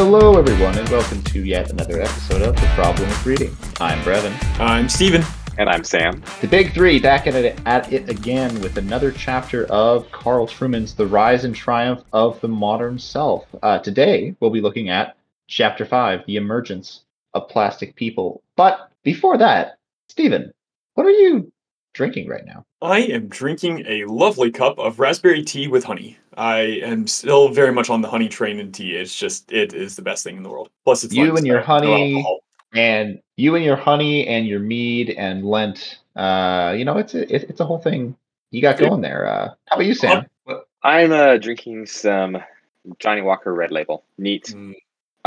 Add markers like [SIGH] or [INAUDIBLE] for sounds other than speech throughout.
Hello, everyone, and welcome to yet another episode of The Problem with Reading. I'm Brevin. I'm Steven. And I'm Sam. The Big Three back at it, at it again with another chapter of Carl Trueman's The Rise and Triumph of the Modern Self. Uh, today, we'll be looking at Chapter 5 The Emergence of Plastic People. But before that, Steven, what are you drinking right now? I am drinking a lovely cup of raspberry tea with honey. I am still very much on the honey train and tea. It's just, it is the best thing in the world. Plus, it's You and your honey. alcohol. and you and your honey and your mead and Lent, uh, you know, it's a it, it's a whole thing you got going there. Uh, how about you, Sam? I'm uh, drinking some Johnnie Walker Red Label. Neat. Mm,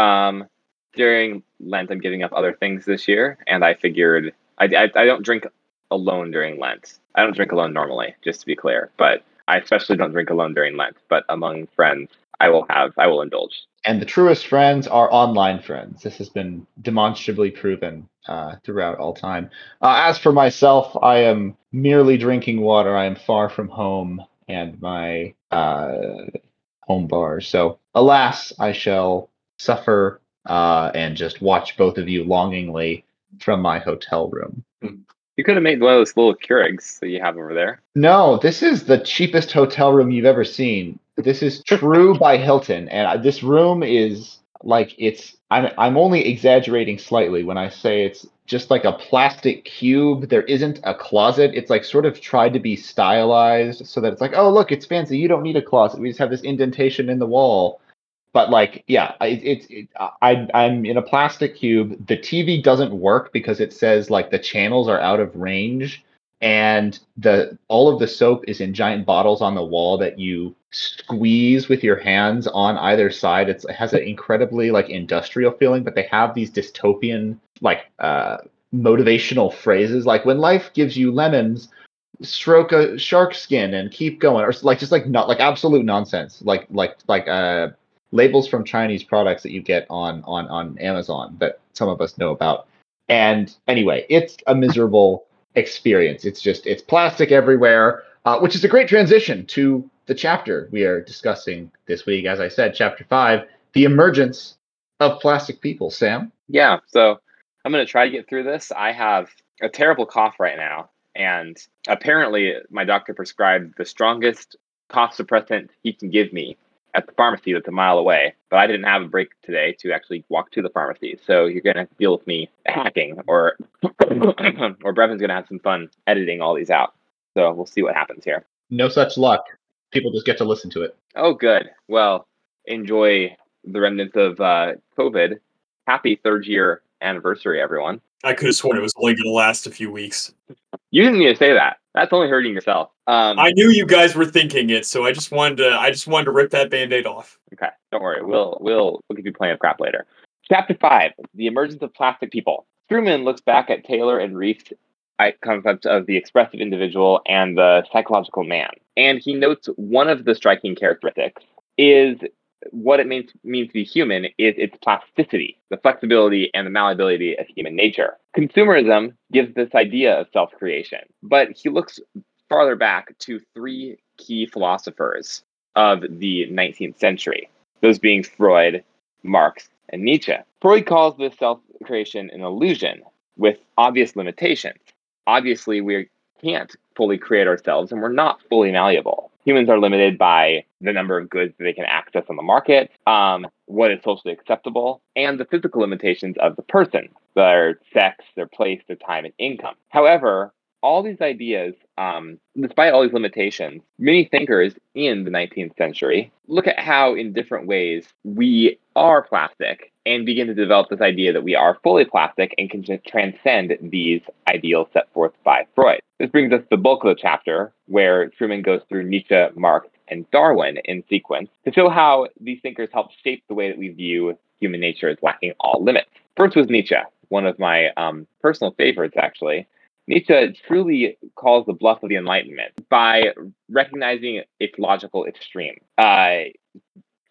Um, during Lent, I'm giving up other things this year, and I figured I, I, I don't drink alone during Lent. I don't drink alone normally, just to be clear, but I especially don't drink alone during Lent. But among friends, I will have I will indulge. And the truest friends are online friends. This has been demonstrably proven uh, throughout all time. Uh, as for myself, I am merely drinking water. I am far from home and my uh, home bar. So, alas, I shall suffer uh, and just watch both of you longingly from my hotel room. You could have made one of those little Keurigs that you have over there. No, this is the cheapest hotel room you've ever seen. This is [LAUGHS] True by Hilton, and I- this room is like it's. I'm I'm only exaggerating slightly when I say it's just like a plastic cube. There isn't a closet. It's like sort of tried to be stylized so that it's like, oh look, it's fancy. You don't need a closet. We just have this indentation in the wall. But like, yeah, I- it, it's it, I I'm in a plastic cube. The TV doesn't work because it says like the channels are out of range and the all of the soap is in giant bottles on the wall that you squeeze with your hands on either side it's, it has an incredibly like industrial feeling but they have these dystopian like uh motivational phrases like when life gives you lemons stroke a shark skin and keep going or like just like not like absolute nonsense like like like uh labels from chinese products that you get on on on amazon that some of us know about and anyway it's a miserable experience. It's just it's plastic everywhere, uh, which is a great transition to the chapter we are discussing this week. As I said, chapter five, the emergence of plastic people. Sam, Yeah, so I'm gonna try to get through this. I have a terrible cough right now, and apparently my doctor prescribed the strongest cough suppressant he can give me at the pharmacy that's a mile away. But I didn't have a break today to actually walk to the pharmacy, so you're gonna have to deal with me hacking, or [COUGHS] or Brevin's gonna have some fun editing all these out. So we'll see what happens here. no such luck. People just get to listen to it. Oh, good. Well, enjoy the remnants of uh, COVID. Happy third year anniversary, everyone. I could have sworn it was only going to last a few weeks. You didn't need to say that. That's only hurting yourself. Um, I knew you guys were thinking it, so I just wanted to. I just wanted to rip that band-aid off. okay, don't worry. We'll we'll we'll give you plenty of crap later. Chapter five: The emergence of plastic people. Trueman looks back at Taylor and Rieff's concept of the expressive individual and the psychological man, and he notes one of the striking characteristics is what it means means to be human is its plasticity, the flexibility and the malleability of human nature. Consumerism gives this idea of self-creation, but he looks farther back to three key philosophers of the 19th century, those being Freud, Marx, and Nietzsche. Freud calls this self-creation an illusion with obvious limitations. Obviously, we can't fully create ourselves and we're not fully malleable. Humans are limited by the number of goods that they can access on the market, um, what is socially acceptable, and the physical limitations of the person, their sex, their place, their time, and income. However, all these ideas, um, despite all these limitations, many thinkers in the 19th century look at how, in different ways, we are plastic and begin to develop this idea that we are fully plastic and can transcend these ideals set forth by Freud. This brings us to the bulk of the chapter, where Trueman goes through Nietzsche, Marx, and Darwin in sequence to show how these thinkers helped shape the way that we view human nature as lacking all limits. First was Nietzsche, one of my um, personal favorites, actually. Nietzsche truly calls the bluff of the Enlightenment by recognizing its logical extreme. Uh,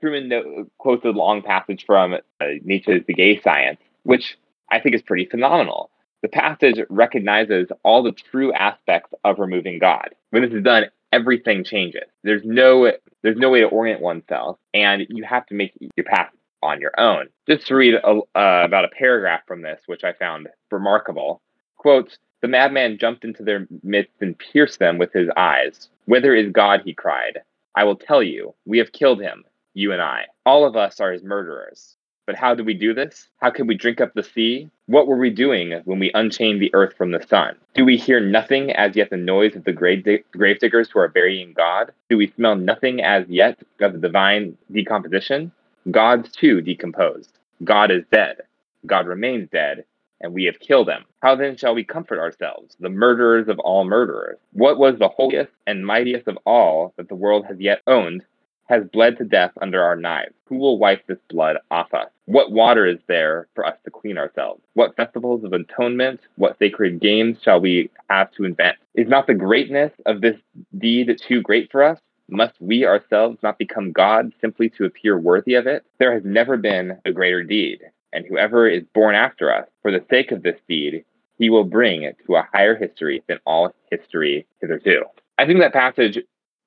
Trueman no- quotes a long passage from uh, Nietzsche's The Gay Science, which I think is pretty phenomenal. The passage recognizes all the true aspects of removing God. When this is done, everything changes. There's no there's no way to orient oneself, and you have to make your path on your own. Just to read a, uh, about a paragraph from this, which I found remarkable. Quote, the madman jumped into their midst and pierced them with his eyes. Whither is God? he cried. I will tell you, we have killed him, you and I. All of us are his murderers. But how do we do this? How can we drink up the sea? What were we doing when we unchained the earth from the sun? Do we hear nothing as yet the noise of the grave, di- grave diggers who are burying God? Do we smell nothing as yet of the divine decomposition? Gods too decomposed. God is dead. God remains dead, and we have killed him. How then shall we comfort ourselves, the murderers of all murderers? What was the holiest and mightiest of all that the world has yet owned has bled to death under our knives. Who will wipe this blood off us? What water is there for us to clean ourselves? What festivals of atonement, what sacred games shall we have to invent? Is not the greatness of this deed too great for us? Must we ourselves not become gods simply to appear worthy of it? There has never been a greater deed, and whoever is born after us, for the sake of this deed, he will bring it to a higher history than all history hitherto. I think that passage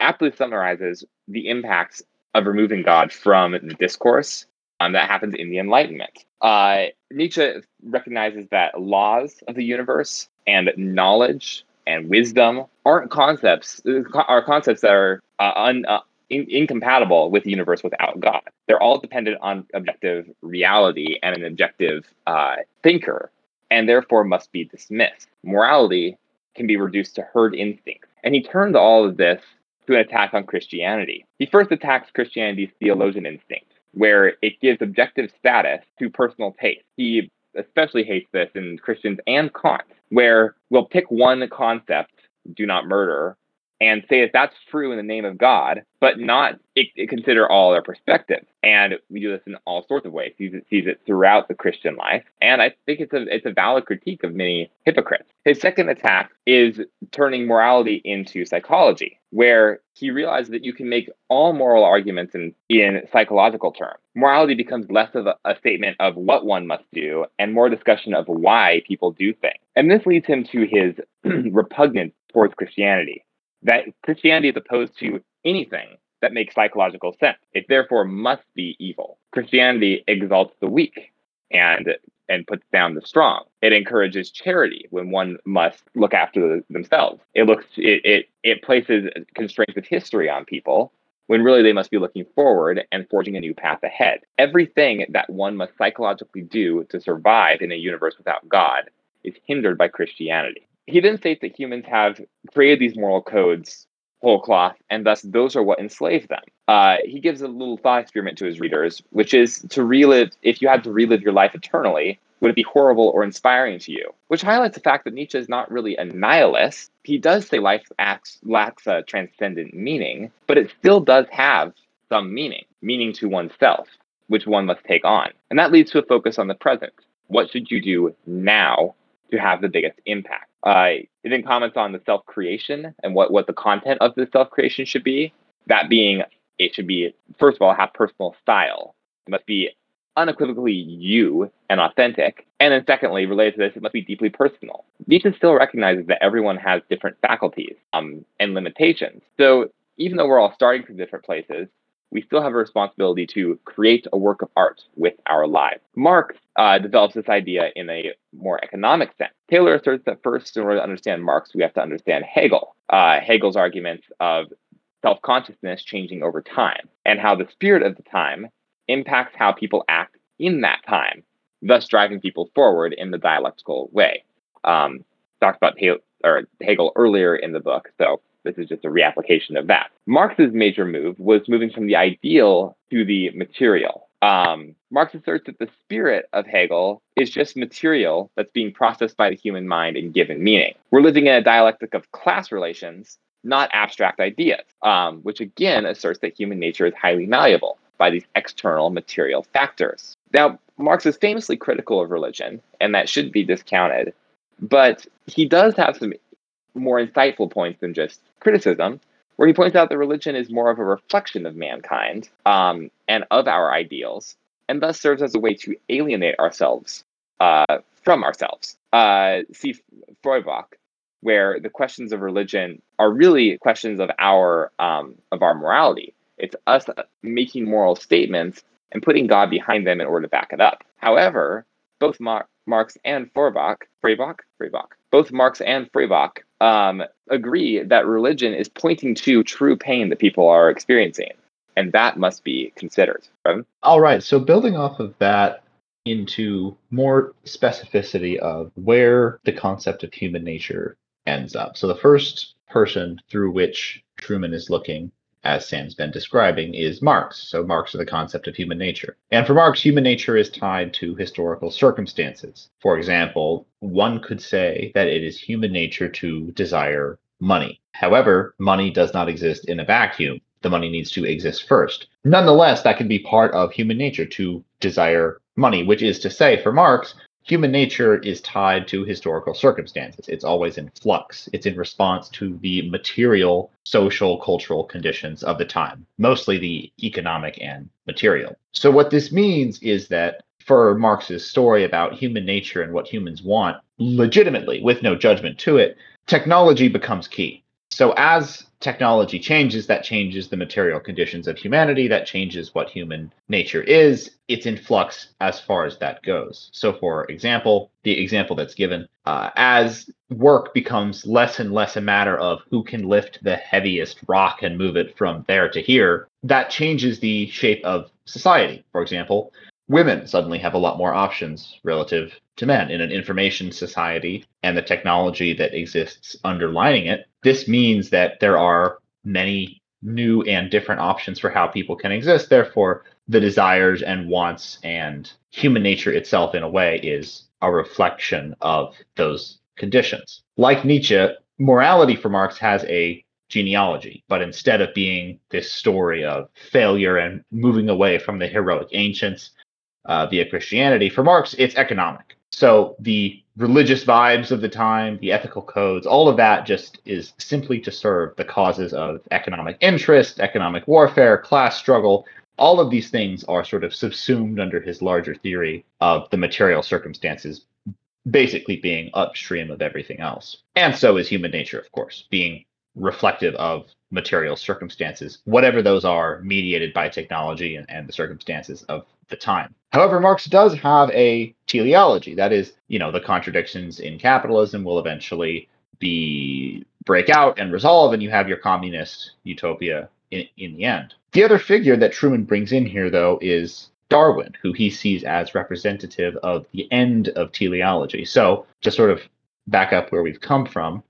aptly summarizes the impacts of removing God from the discourse um, that happens in the Enlightenment. Uh, Nietzsche recognizes that laws of the universe and knowledge and wisdom aren't concepts are concepts that are uh, un, uh, in, incompatible with the universe without God. They're all dependent on objective reality and an objective uh, thinker, and therefore must be dismissed. Morality can be reduced to herd instinct, and he turns all of this to an attack on Christianity. He first attacks Christianity's theologian instinct, where it gives objective status to personal taste. He especially hates this in Christians and Kant, where we'll pick one concept, do not murder, and say that that's true in the name of God, but not it, it consider all their perspectives. And we do this in all sorts of ways. He sees it, throughout the Christian life, and I think it's a it's a valid critique of many hypocrites. His second attack is turning morality into psychology, where he realizes that you can make all moral arguments in in psychological terms. Morality becomes less of a, a statement of what one must do and more discussion of why people do things. And this leads him to his [CLEARS THROAT] repugnance towards Christianity that Christianity is opposed to anything that makes psychological sense. It therefore must be evil. Christianity exalts the weak and and puts down the strong. It encourages charity when one must look after themselves. It looks it, it it places constraints of history on people when really they must be looking forward and forging a new path ahead. Everything that one must psychologically do to survive in a universe without God is hindered by Christianity he then states that humans have created these moral codes whole cloth, and thus those are what enslave them. Uh, he gives a little thought experiment to his readers, which is to relive, if you had to relive your life eternally, would it be horrible or inspiring to you? Which highlights the fact that Nietzsche is not really a nihilist. He does say life acts, lacks a transcendent meaning, but it still does have some meaning, meaning to oneself, which one must take on. And that leads to a focus on the present. What should you do now to have the biggest impact? Uh, it then comments on the self creation and what, what the content of the self creation should be. That being, it should be, first of all, have personal style. It must be unequivocally you and authentic. And then, secondly, related to this, it must be deeply personal. Nietzsche still recognizes that everyone has different faculties um, and limitations. So, even though we're all starting from different places, we still have a responsibility to create a work of art with our lives. Marx uh, develops this idea in a more economic sense. Taylor asserts that first, in order to understand Marx, we have to understand Hegel. Uh, Hegel's arguments of self consciousness changing over time and how the spirit of the time impacts how people act in that time, thus driving people forward in the dialectical way. Um, talked about Hegel earlier in the book, so this is just a reapplication of that. Marx's major move was moving from the ideal to the material. Um, Marx asserts that the spirit of Hegel is just material that's being processed by the human mind and given meaning. We're living in a dialectic of class relations, not abstract ideas, um, which again asserts that human nature is highly malleable by these external material factors. Now, Marx is famously critical of religion, and that should be discounted, but he does have some more insightful points than just criticism, where he points out that religion is more of a reflection of mankind um, and of our ideals, and thus serves as a way to alienate ourselves uh, from ourselves. Uh, see Feuerbach, where the questions of religion are really questions of our um, of our morality. It's us making moral statements and putting God behind them in order to back it up. However, both Mar- Marx and Feuerbach, Feuerbach, Feuerbach, both Marx and Feuerbach um, agree that religion is pointing to true pain that people are experiencing, and that must be considered. Right? All right. So building off of that into more specificity of where the concept of human nature ends up. So the first person through which Trueman is looking as Sam's been describing, is Marx. So, Marx is the concept of human nature. And for Marx, human nature is tied to historical circumstances. For example, one could say that it is human nature to desire money. However, money does not exist in a vacuum. The money needs to exist first. Nonetheless, that can be part of human nature to desire money, which is to say, for Marx, human nature is tied to historical circumstances. It's always in flux. It's in response to the material, social, cultural conditions of the time, mostly the economic and material. So, what this means is that for Marx's story about human nature and what humans want, legitimately, with no judgment to it, technology becomes key. So, as technology changes, that changes the material conditions of humanity, that changes what human nature is. It's in flux as far as that goes. So, for example, the example that's given, uh, as work becomes less and less a matter of who can lift the heaviest rock and move it from there to here, that changes the shape of society. For example, women suddenly have a lot more options relative to men in an information society and the technology that exists underlining it. This means that there are many new and different options for how people can exist. Therefore, the desires and wants and human nature itself, in a way, is a reflection of those conditions. Like Nietzsche, morality for Marx has a genealogy, but instead of being this story of failure and moving away from the heroic ancients uh, via Christianity, for Marx, it's economic. So the religious vibes of the time, the ethical codes, all of that just is simply to serve the causes of economic interest, economic warfare, class struggle. All of these things are sort of subsumed under his larger theory of the material circumstances basically being upstream of everything else. And so is human nature, of course, being reflective of material circumstances, whatever those are, mediated by technology and, and the circumstances of the time. However, Marx does have a teleology. That is, you know, the contradictions in capitalism will eventually be break out and resolve, and you have your communist utopia in, in the end. The other figure that Trueman brings in here, though, is Darwin, who he sees as representative of the end of teleology. So, just sort of back up where we've come from,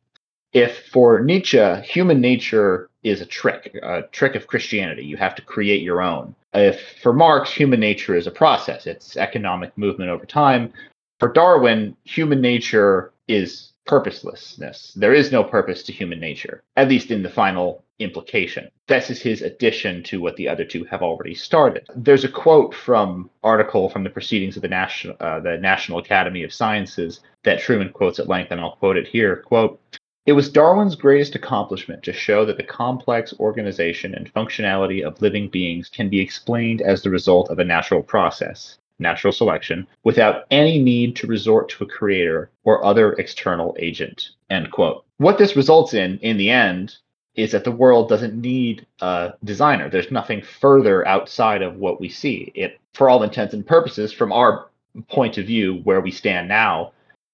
if for Nietzsche, human nature is a trick, a trick of Christianity, you have to create your own. If for Marx, human nature is a process, it's economic movement over time. For Darwin, human nature is purposelessness. There is no purpose to human nature, at least in the final implication. This is his addition to what the other two have already started. There's a quote from article from the Proceedings of the National uh, the National Academy of Sciences that Trueman quotes at length, and I'll quote it here. Quote. It was Darwin's greatest accomplishment to show that the complex organization and functionality of living beings can be explained as the result of a natural process, natural selection, without any need to resort to a creator or other external agent. End quote. What this results in, in the end, is that the world doesn't need a designer. There's nothing further outside of what we see. It, for all intents and purposes, from our point of view, where we stand now,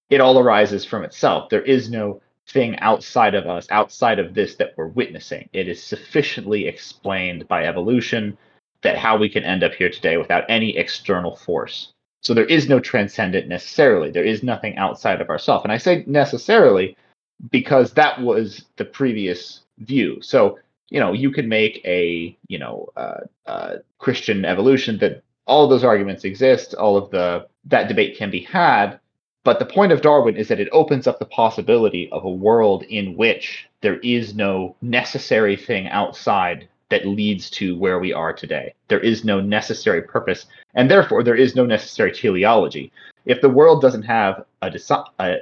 it all arises from itself. There is no thing outside of us, outside of this that we're witnessing. It is sufficiently explained by evolution that how we can end up here today without any external force. So there is no transcendent necessarily. There is nothing outside of ourself. And I say necessarily because that was the previous view. So, you know, you can make a, you know, uh, uh, Christian evolution that all those arguments exist, all of the that debate can be had, but the point of Darwin is that it opens up the possibility of a world in which there is no necessary thing outside that leads to where we are today. There is no necessary purpose, and therefore there is no necessary teleology. If the world doesn't have a, desi- a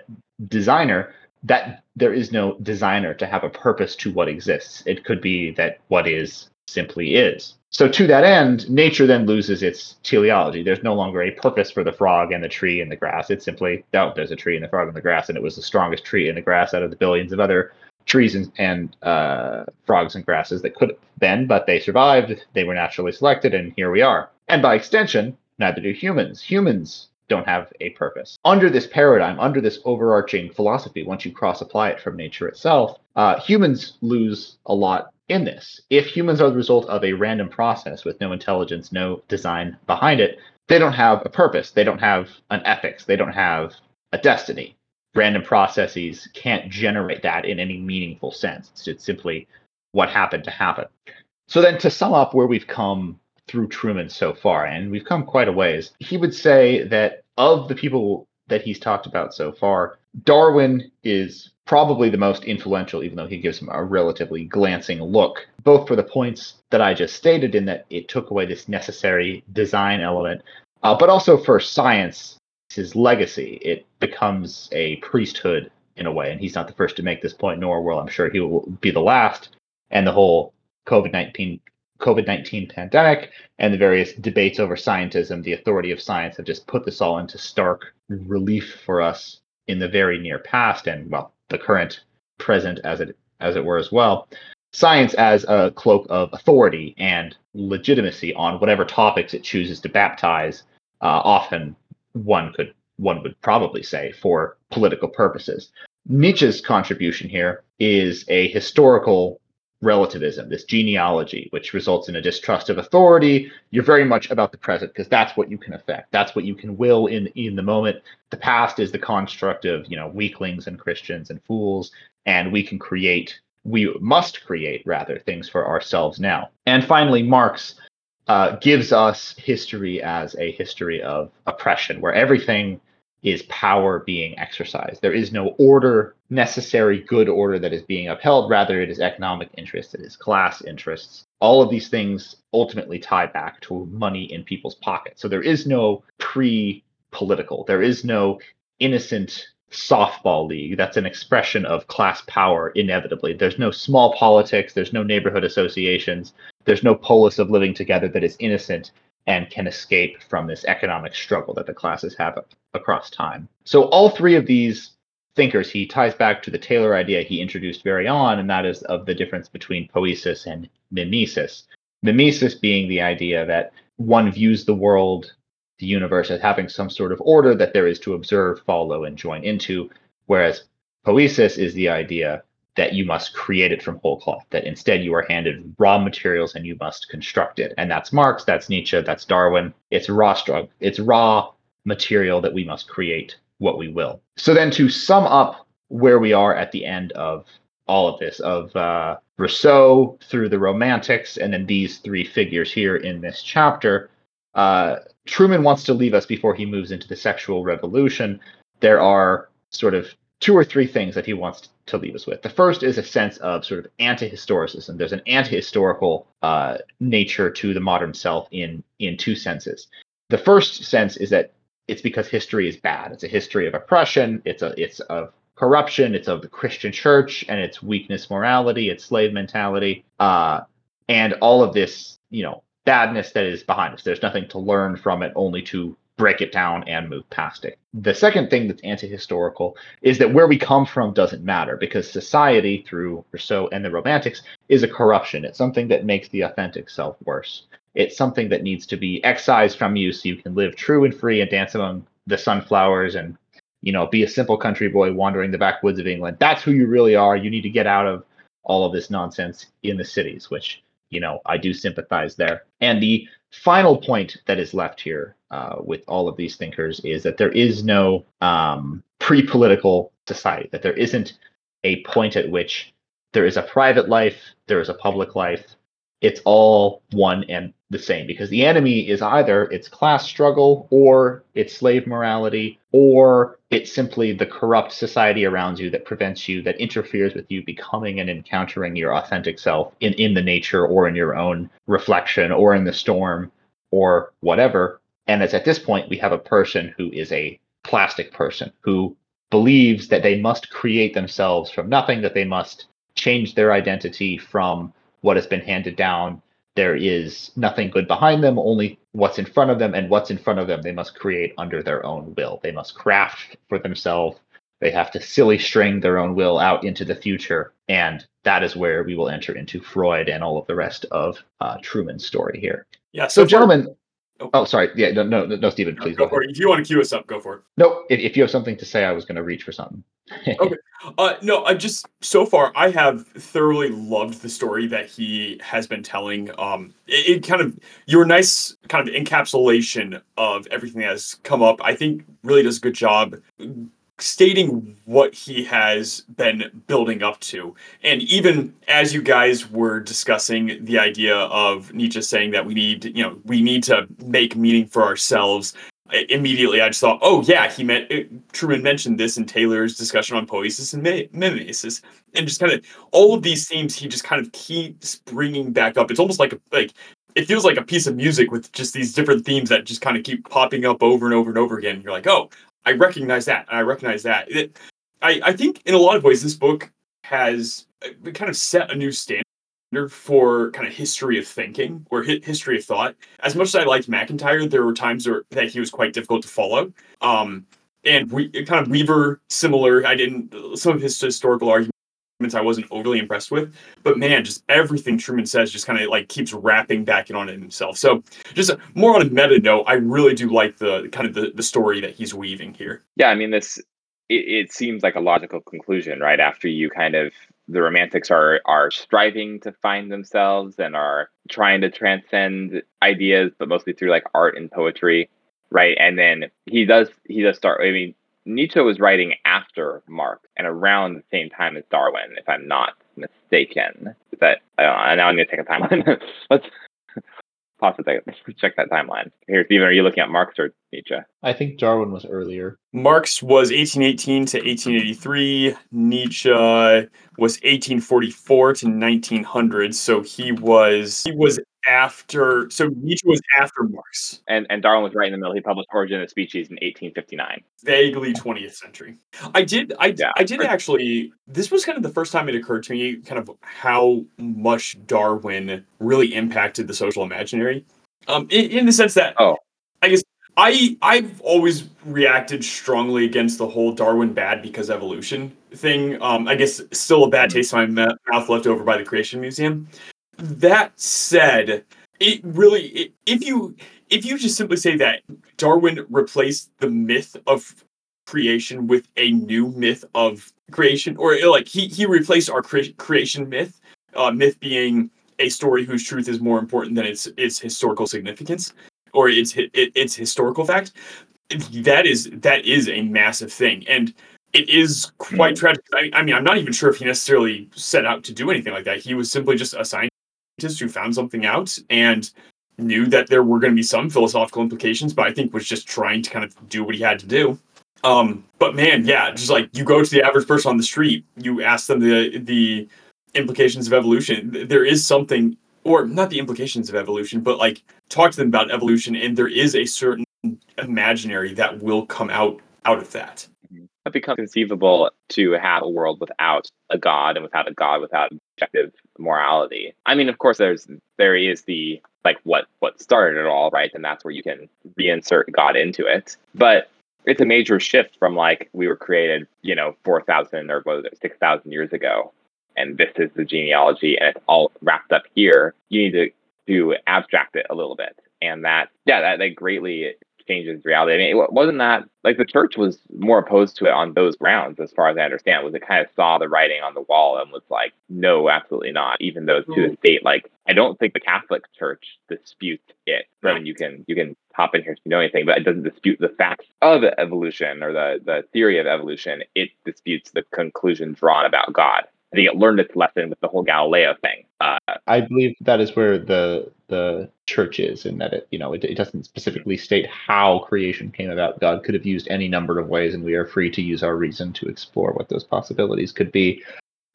designer, that there is no designer to have a purpose to what exists. It could be that what is simply is. So to that end, nature then loses its teleology. There's no longer a purpose for the frog and the tree and the grass. It's simply, oh, there's a tree and the frog and the grass, and it was the strongest tree in the grass out of the billions of other trees and, and uh, frogs and grasses that could have been, but they survived. They were naturally selected, and here we are. And by extension, neither do humans. Humans don't have a purpose. Under this paradigm, under this overarching philosophy, once you cross apply it from nature itself, uh, humans lose a lot in this. If humans are the result of a random process with no intelligence, no design behind it, they don't have a purpose. They don't have an ethics. They don't have a destiny. Random processes can't generate that in any meaningful sense. It's just simply what happened to happen. So then to sum up where we've come through Trueman so far, and we've come quite a ways, he would say that of the people that he's talked about so far, Darwin is probably the most influential, even though he gives him a relatively glancing look, both for the points that I just stated in that it took away this necessary design element, uh, but also for science, his legacy. It becomes a priesthood in a way, and he's not the first to make this point, nor will I'm sure he will be the last. And the whole COVID 19 COVID 19 pandemic and the various debates over scientism, the authority of science have just put this all into stark relief for us in the very near past and, well, the current present as it as it were as well. Science as a cloak of authority and legitimacy on whatever topics it chooses to baptize, uh, often one could one would probably say for political purposes. Nietzsche's contribution here is a historical relativism, this genealogy, which results in a distrust of authority. You're very much about the present because that's what you can affect. That's what you can will in in the moment. The past is the construct of you know weaklings and Christians and fools, and we can create. We must create rather things for ourselves now. And finally, Marx uh, gives us history as a history of oppression, where everything is power being exercised. There is no order, necessary good order that is being upheld. Rather, it is economic interests, it is class interests. All of these things ultimately tie back to money in people's pockets. So there is no pre political, there is no innocent softball league that's an expression of class power inevitably. There's no small politics, there's no neighborhood associations, there's no polis of living together that is innocent and can escape from this economic struggle that the classes have across time. So all three of these thinkers, he ties back to the Taylor idea he introduced very on, and that is of the difference between poesis and mimesis. Mimesis being the idea that one views the world, the universe, as having some sort of order that there is to observe, follow, and join into, whereas poesis is the idea that you must create it from whole cloth, that instead you are handed raw materials and you must construct it. And that's Marx, that's Nietzsche, that's Darwin. It's raw struggle, it's raw material that we must create what we will. So then to sum up where we are at the end of all of this, of uh, Rousseau through the Romantics, and then these three figures here in this chapter, uh, Trueman wants to leave us before he moves into the sexual revolution. There are sort of two or three things that he wants to leave us with. The first is a sense of sort of anti-historicism. There's an anti-historical uh, nature to the modern self in in two senses. The first sense is that it's because history is bad. It's a history of oppression. It's a it's of corruption. It's of the Christian church and its weakness morality, its slave mentality, uh, and all of this you know badness that is behind us. There's nothing to learn from it, only to break it down and move past it. The second thing that's anti historical is that where we come from doesn't matter because society, through Rousseau and the Romantics, is a corruption. It's something that makes the authentic self worse. It's something that needs to be excised from you so you can live true and free and dance among the sunflowers and you know be a simple country boy wandering the backwoods of England. That's who you really are. You need to get out of all of this nonsense in the cities, which you know I do sympathize there. And the final point that is left here uh, with all of these thinkers is that there is no um, pre-political society that there isn't a point at which there is a private life there is a public life. It's all one and the same because the enemy is either its class struggle or its slave morality or it's simply the corrupt society around you that prevents you that interferes with you becoming and encountering your authentic self in in the nature or in your own reflection or in the storm or whatever and it's at this point we have a person who is a plastic person who believes that they must create themselves from nothing that they must change their identity from what has been handed down there is nothing good behind them, only what's in front of them, and what's in front of them they must create under their own will. They must craft for themselves. They have to silly string their own will out into the future. And that is where we will enter into Freud and all of the rest of uh, Trueman's story here. Yeah. So, So, gentlemen, Oh, sorry. Yeah, no, no, no, Stephen, please go go for ahead. it. If you want to cue us up, go for it. No, if, if you have something to say, I was going to reach for something. [LAUGHS] Okay. Uh, no, I just so far I have thoroughly loved the story that he has been telling. Um, it, it kind of your nice kind of encapsulation of everything that has come up. I think really does a good job stating what he has been building up to. And even as you guys were discussing the idea of Nietzsche saying that we need, you know, we need to make meaning for ourselves, immediately I just thought, oh yeah, he meant it, uh, Trueman mentioned this in Taylor's discussion on poesis and mimesis, and just kind of all of these themes he just kind of keeps bringing back up. It's almost like a, like it feels like a piece of music with just these different themes that just kind of keep popping up over and over and over again. You're like, oh, I recognize that, I recognize that. It, I I think in a lot of ways this book has uh, kind of set a new standard for kind of history of thinking or hi- history of thought. As much as I liked MacIntyre, there were times where, that he was quite difficult to follow. Um, and we kind of Weaver similar. I didn't some of his historical arguments I wasn't overly impressed with, but man, just everything Trueman says just kind of like keeps wrapping back in on it himself. So just more on a meta note, I really do like the kind of the, the story that he's weaving here. Yeah, I mean this. It, it seems like a logical conclusion, right? After you kind of the romantics are are striving to find themselves and are trying to transcend ideas, but mostly through like art and poetry, right? And then he does he does start. I mean, Nietzsche was writing after Marx and around the same time as Darwin, if I'm not mistaken. Is that I don't know, now I'm gonna take a timeline. [LAUGHS] Let's pause a second. Check that timeline. Here, Stephen, are you looking at Marx or Nietzsche? I think Darwin was earlier. Marx was 1818 to 1883. Nietzsche was 1844 to 1900. So he was he was after. So Nietzsche was after Marx, And and Darwin was right in the middle. He published Origin of Species in 1859. vaguely 20th century. I did. I Yeah. I did actually. This was kind of the first time it occurred to me, kind of how much Darwin really impacted the social imaginary. Um, in, in the sense that Oh. I guess I I've always reacted strongly against the whole Darwin bad because evolution thing. Um, I guess still a bad taste in my mouth left over by the Creation Museum. That said, it really it, if you if you just simply say that Darwin replaced the myth of creation with a new myth of creation, or like he he replaced our cre- creation myth, uh, myth being a story whose truth is more important than its its historical significance or its it, its historical fact. That is that is a massive thing, and it is quite tragic. I, I mean, I'm not even sure if he necessarily set out to do anything like that. He was simply just a scientist who found something out and knew that there were going to be some philosophical implications, but I think was just trying to kind of do what he had to do. Um, but man, yeah, just like you go to the average person on the street, you ask them the the implications of evolution. There is something, or not the implications of evolution, but like talk to them about evolution, and there is a certain imaginary that will come out out of that. It becomes conceivable to have a world without a god and without a god without objective morality. I mean, of course, there's there is the like what what started it all, right? And that's where you can reinsert God into it. But it's a major shift from like we were created, you know, four thousand or what was it, six thousand years ago, and this is the genealogy, and it's all wrapped up here. You need to to abstract it a little bit, and that yeah, that, that greatly changes reality. I mean, it wasn't that like the church was more opposed to it on those grounds, as far as I understand. Was it kind of saw the writing on the wall and was like, no, absolutely not. Even though to Mm. the state, like I don't think the Catholic Church disputes it. I mean, you can you can hop in here if you know anything, but it doesn't dispute the facts of evolution or the the theory of evolution. It disputes the conclusion drawn about God. I think it learned its lesson with the whole Galileo thing. Uh, I believe that is where the the church is, in that it you know it, it doesn't specifically state how creation came about. God could have used any number of ways, and we are free to use our reason to explore what those possibilities could be.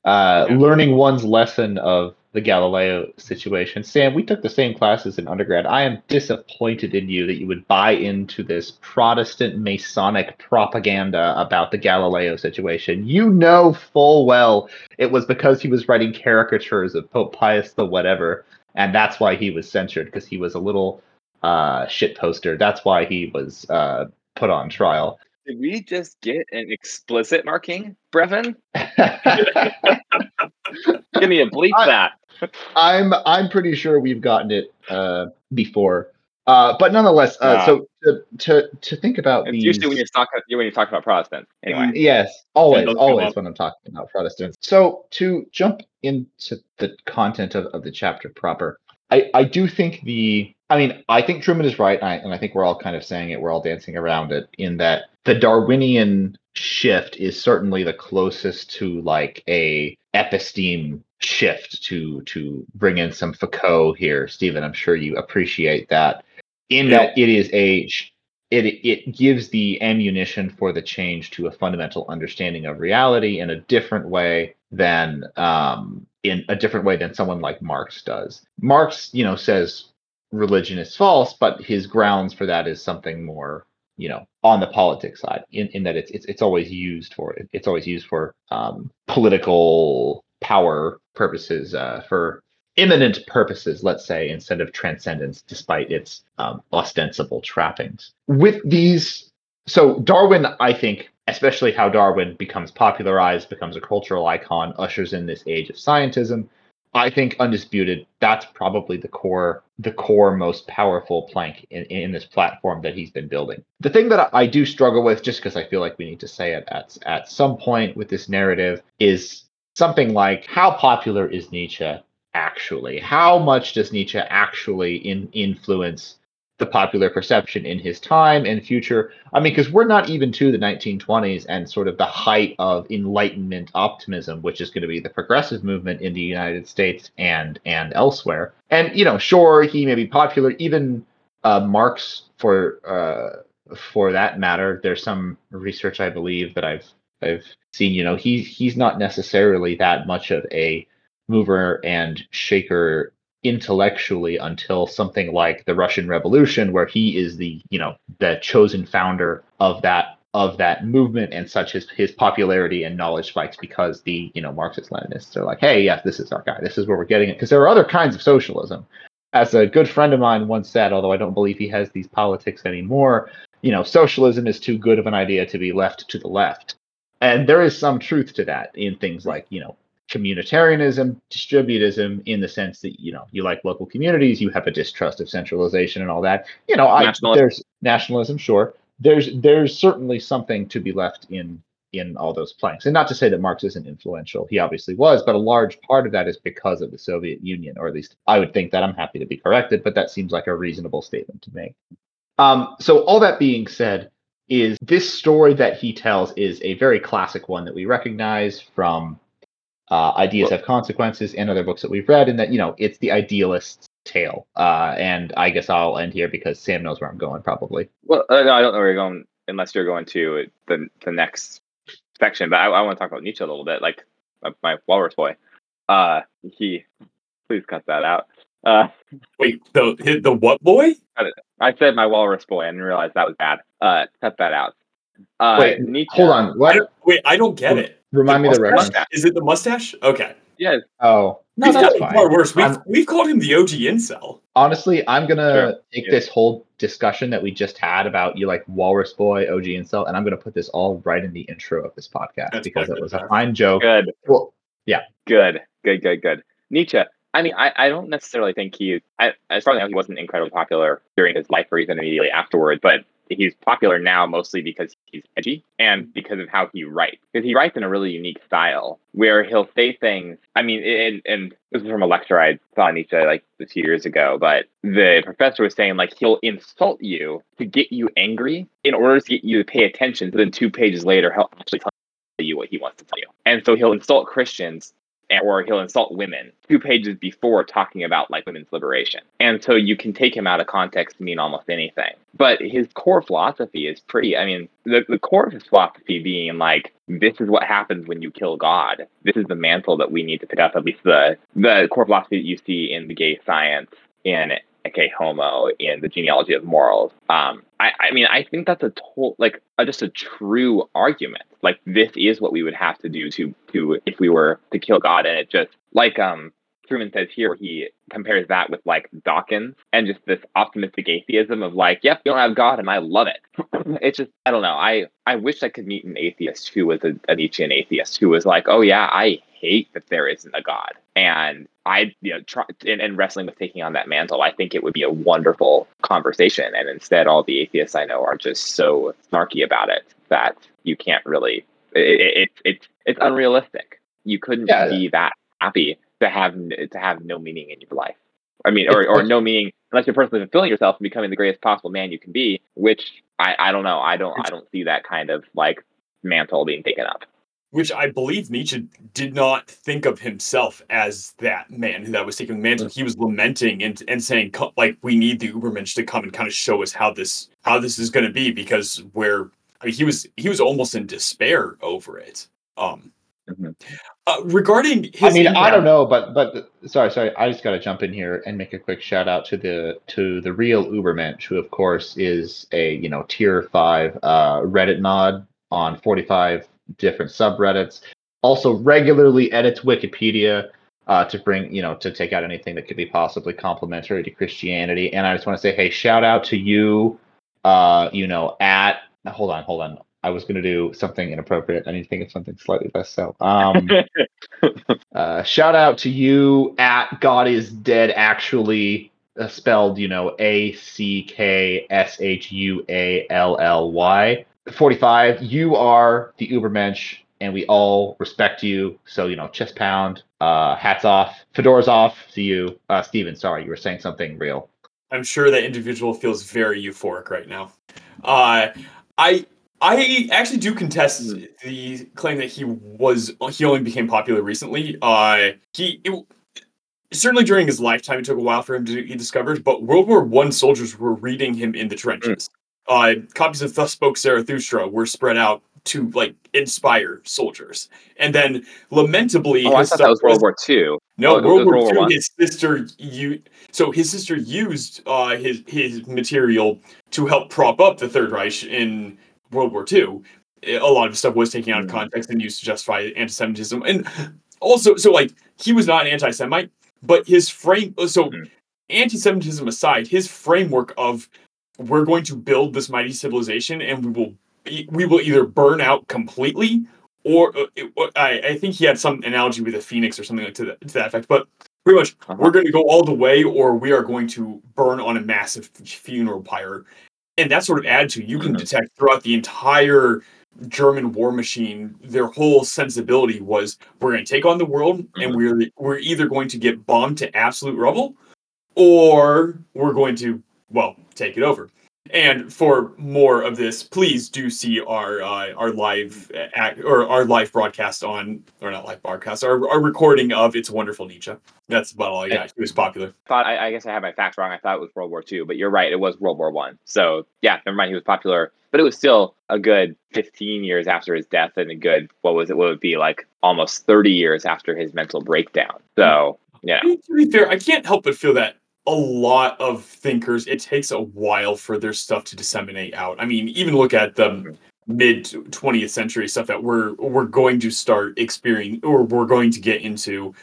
Uh, Yeah. Learning one's lesson of the Galileo situation. Sam, we took the same classes in undergrad. I am disappointed in you that you would buy into this Protestant Masonic propaganda about the Galileo situation. You know full well it was because he was writing caricatures of Pope Pius the whatever, and that's why he was censured because he was a little uh, shit poster. That's why he was uh, put on trial. Did we just get an explicit marking, Brevin? [LAUGHS] Give me a bleep I- that. I'm I'm pretty sure we've gotten it uh, before. Uh, but nonetheless, uh, Wow. so to, to to think about It's these, usually when you talk when you're talking about Protestants. Anyway, Yes, always, always when I'm talking about Protestants. So to jump into the content of, of the chapter proper, I, I do think the I mean, I think Trueman is right, and I, and I think we're all kind of saying it, we're all dancing around it, in that the Darwinian shift is certainly the closest to like a episteme shift to to bring in some Foucault here, Stephen. I'm sure you appreciate that. In Yeah. that it is a it it gives the ammunition for the change to a fundamental understanding of reality in a different way than um in a different way than someone like Marx does. Marx, you know, says religion is false, but his grounds for that is something more, you know, on the politics side. In, in that it's it's it's always used for it. It's always used for um, political power purposes, uh, for imminent purposes, let's say, instead of transcendence, despite its um, ostensible trappings. With these, so Darwin, I think, especially how Darwin becomes popularized, becomes a cultural icon, ushers in this age of scientism. I think undisputed, that's probably the core, the core most powerful plank in, in this platform that he's been building. The thing that I, do struggle with, just because I feel like we need to say it at at some point with this narrative, is something like how popular is Nietzsche actually? How much does Nietzsche actually in, influence the popular perception in his time and future? I mean, because we're not even to the 1920s and sort of the height of Enlightenment optimism, which is going to be the progressive movement in the United States and and elsewhere. And you know, sure, he may be popular. Even uh, Marx, for uh, for that matter, there's some research I believe that I've I've seen. You know, he's he's not necessarily that much of a mover and shaker intellectually until something like the Russian Revolution, where he is the you know the chosen founder of that of that movement, and such his his popularity and knowledge spikes because the you know Marxist Leninists are like, hey, yes, this is our guy, this is where we're getting it, because there are other kinds of socialism. As a good friend of mine once said, although I don't believe he has these politics anymore, you know, socialism is too good of an idea to be left to the left. And there is some truth to that in things like, you know, communitarianism, distributism, in the sense that you know you like local communities, you have a distrust of centralization and all that. You know, I, there's nationalism, sure. There's there's certainly something to be left in in all those planks, and not to say that Marx isn't influential. He obviously was, but a large part of that is because of the Soviet Union, or at least I would think that. I'm happy to be corrected, but that seems like a reasonable statement to make. Um, so all that being said, is this story that he tells is a very classic one that we recognize from uh, Ideas Well- Have Consequences and other books that we've read, and that you know it's the idealist's tale. Uh, and I guess I'll end here because Sam knows where I'm going, probably. Well, uh, no, I don't know where you're going unless you're going to the the next section. But I, I want to talk about Nietzsche a little bit, like my, my walrus boy. Uh, he, please cut that out. Uh, Wait, the the what boy? I said my walrus boy. I didn't realize that was bad. Uh, cut that out. Uh, Wait, Nietzsche, Hold on, I what? don't, wait, I don't get it. Remind me the mustache? reference. Is it the mustache? Okay. Yes, Oh, no, we've that's fine. far worse. We've, I'm- we've called him the OG incel. Honestly, I'm gonna Sure. take Yeah. this whole discussion that we just had about you like Walrus Boy, OG Incel, and I'm gonna put this all right in the intro of this podcast That's because it was a Jeff. fine joke. good. Well, yeah. Good, good, good, good. Nietzsche. I mean, I, I don't necessarily think he. I, as far as I know, he wasn't incredibly popular during his life or even immediately afterward. But he's popular now mostly because he's edgy and mm-hmm. because of how he writes. Because he writes in a really unique style where he'll say things. I mean, and, and this is from a lecture I saw Nietzsche like a few years ago. But the professor was saying like he'll insult you to get you angry in order to get you to pay attention. So then two pages later, he'll actually tell you what he wants to tell you. And so he'll insult Christians or he'll insult women two pages before talking about like women's liberation. And so you can take him out of context to mean almost anything. But his core philosophy is pretty, I mean, the, the core of his philosophy being like, this is what happens when you kill God. This is the mantle that we need to pick up, at least the, the core philosophy that you see in the gay science, in Ecce Homo, in the genealogy of morals. Um, I, I mean, I think that's a total, like, a, just a true argument. Like, this is what we would have to do to, to, if we were to kill God. And it just, like, um, Trueman says here, he compares that with like Dawkins and just this optimistic atheism of like, yep, you don't have God, and I love it. [CLEARS THROAT] it's just, I don't know. I, I wish I could meet an atheist who was a, a Nietzschean atheist who was like, oh yeah, I hate that there isn't a God. And I, you know, try and, and wrestling with taking on that mantle, I think it would be a wonderful conversation. And instead, all the atheists I know are just so snarky about it that you can't really, it, it, it, it it's unrealistic. You couldn't Yeah. be that happy to have to have no meaning in your life. I mean, or, or no meaning unless you're personally fulfilling yourself and becoming the greatest possible man you can be. Which I, I don't know. I don't I don't see that kind of like mantle being taken up. which I believe Nietzsche did not think of himself as that man who that was taking the mantle. He was lamenting and, and saying like we need the Ubermensch to come and kind of show us how this how this is going to be because we're I mean, he was he was almost in despair over it. Um, Mhm. uh, regarding his I mean, I don't know, but but sorry, sorry. I just got to jump in here and make a quick shout out to the to the real Ubermensch, who of course is a you know tier five uh, Reddit nod on forty five different subreddits. Also regularly edits Wikipedia uh, to bring you know to take out anything that could be possibly complimentary to Christianity. And I just want to say, hey, shout out to you. Uh, you know, at hold on, hold on. I was gonna do something inappropriate. I need to think of something slightly less so. Um, [LAUGHS] uh, shout out to you at God is Dead, actually uh, spelled, you know, A C K S H U A L L Y. 45, you are the Ubermensch, and we all respect you. So, you know, chest pound, uh, hats off, fedoras off to you. Uh, Stephen, sorry, you were saying something real. I'm sure that individual feels very euphoric right now. Uh, I I actually do contest Hmm. the claim that he was he only became popular recently. Uh, he it, certainly during his lifetime it took a while for him to be discovered, but World War One soldiers were reading him in the trenches. Uh, copies of Thus Spoke Zarathustra were spread out to like inspire soldiers, and then lamentably, Oh, I thought that was World War Two. no, Oh, World War World II. One? His sister, you so his sister used uh, his his material to help prop up the Third Reich in World War II. A lot of stuff was taken out of context and used to justify anti-Semitism, and also, so like he was not an anti-Semite, but his frame. So, Hmm. anti-Semitism aside, his framework of we're going to build this mighty civilization, and we will we will either burn out completely or uh, uh, I, I think he had some analogy with a phoenix or something like to, that to that effect. But pretty much, Uh-huh. we're going to go all the way, or we are going to burn on a massive funeral pyre. And that sort of attitude you can Mhm. detect throughout the entire German war machine. Their whole sensibility was we're going to take on the world, and Mhm. we're we're either going to get bombed to absolute rubble, or we're going to well take it over. And for more of this, please do see our uh, our live act, or our live broadcast on or not live broadcast, our, our recording of "It's a Wonderful Nietzsche." That's about all I got. He was popular. Thought I, I guess I had my facts wrong. I thought it was World War Two, but you're right. It was World War One. So yeah, never mind. He was popular, but it was still a good 15 years after his death, and a good what was it? What would it be like almost 30 years after his mental breakdown. So yeah, to be fair, I can't help but feel that a lot of thinkers it takes a while for their stuff to disseminate out. I mean, even look at the mid 20th century stuff that we're we're going to start experiencing or we're going to get into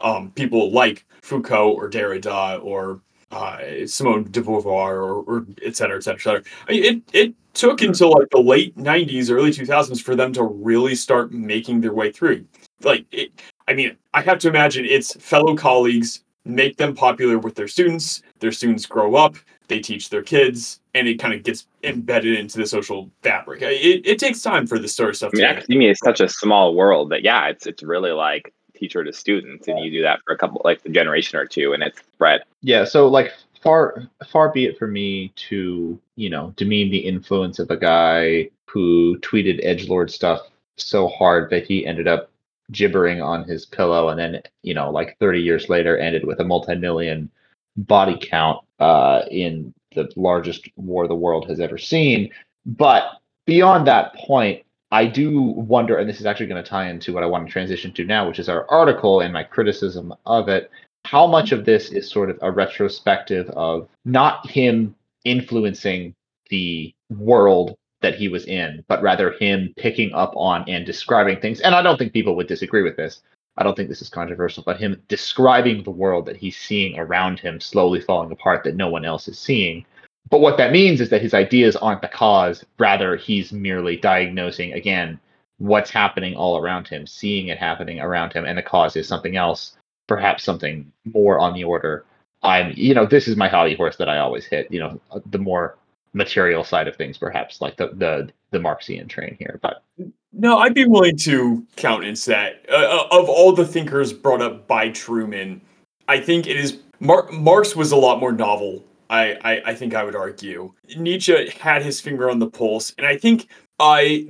um, people like Foucault or Derrida or uh, Simone de Beauvoir or, or et cetera, et cetera, et cetera. I mean, it it took until like the late 90s, early 2000s for them to really start making their way through. Like, it, I mean, I have to imagine it's fellow colleagues make them popular with their students. Their students grow up, they teach their kids, and it kind of gets embedded into the social fabric. It, it takes time for this sort of stuff I mean, to academia is such a small world that yeah, it's it's really like teacher to students, and you do that for a couple like a generation or two, and it's spread. Yeah, so like far far be it for me to, you know, demean the influence of a guy who tweeted edge lord stuff so hard that he ended up gibbering on his pillow and then, you know, like 30 years later ended with a multi-million body count uh in the largest war the world has ever seen. But beyond that point, I do wonder, and this is actually going to tie into what I want to transition to now, which is our article and my criticism of it how much of this is sort of a retrospective of not him influencing the world that he was in, but rather him picking up on and describing things. And I don't think people would disagree with this. I don't think this is controversial, but him describing the world that he's seeing around him slowly falling apart that no one else is seeing. But what that means is that his ideas aren't the cause, rather, he's merely diagnosing, again, what's happening all around him, seeing it happening around him, and the cause is something else, perhaps something more on the order. I'm, you know, this is my hobby horse that I always hit, you know, the more material side of things, perhaps like the the the Marxian train here. But no, I'd be willing to countenance that. Uh, uh, of all the thinkers brought up by Trueman, I think it is Mar- Marx was a lot more novel. I, I I think I would argue Nietzsche had his finger on the pulse, and I think I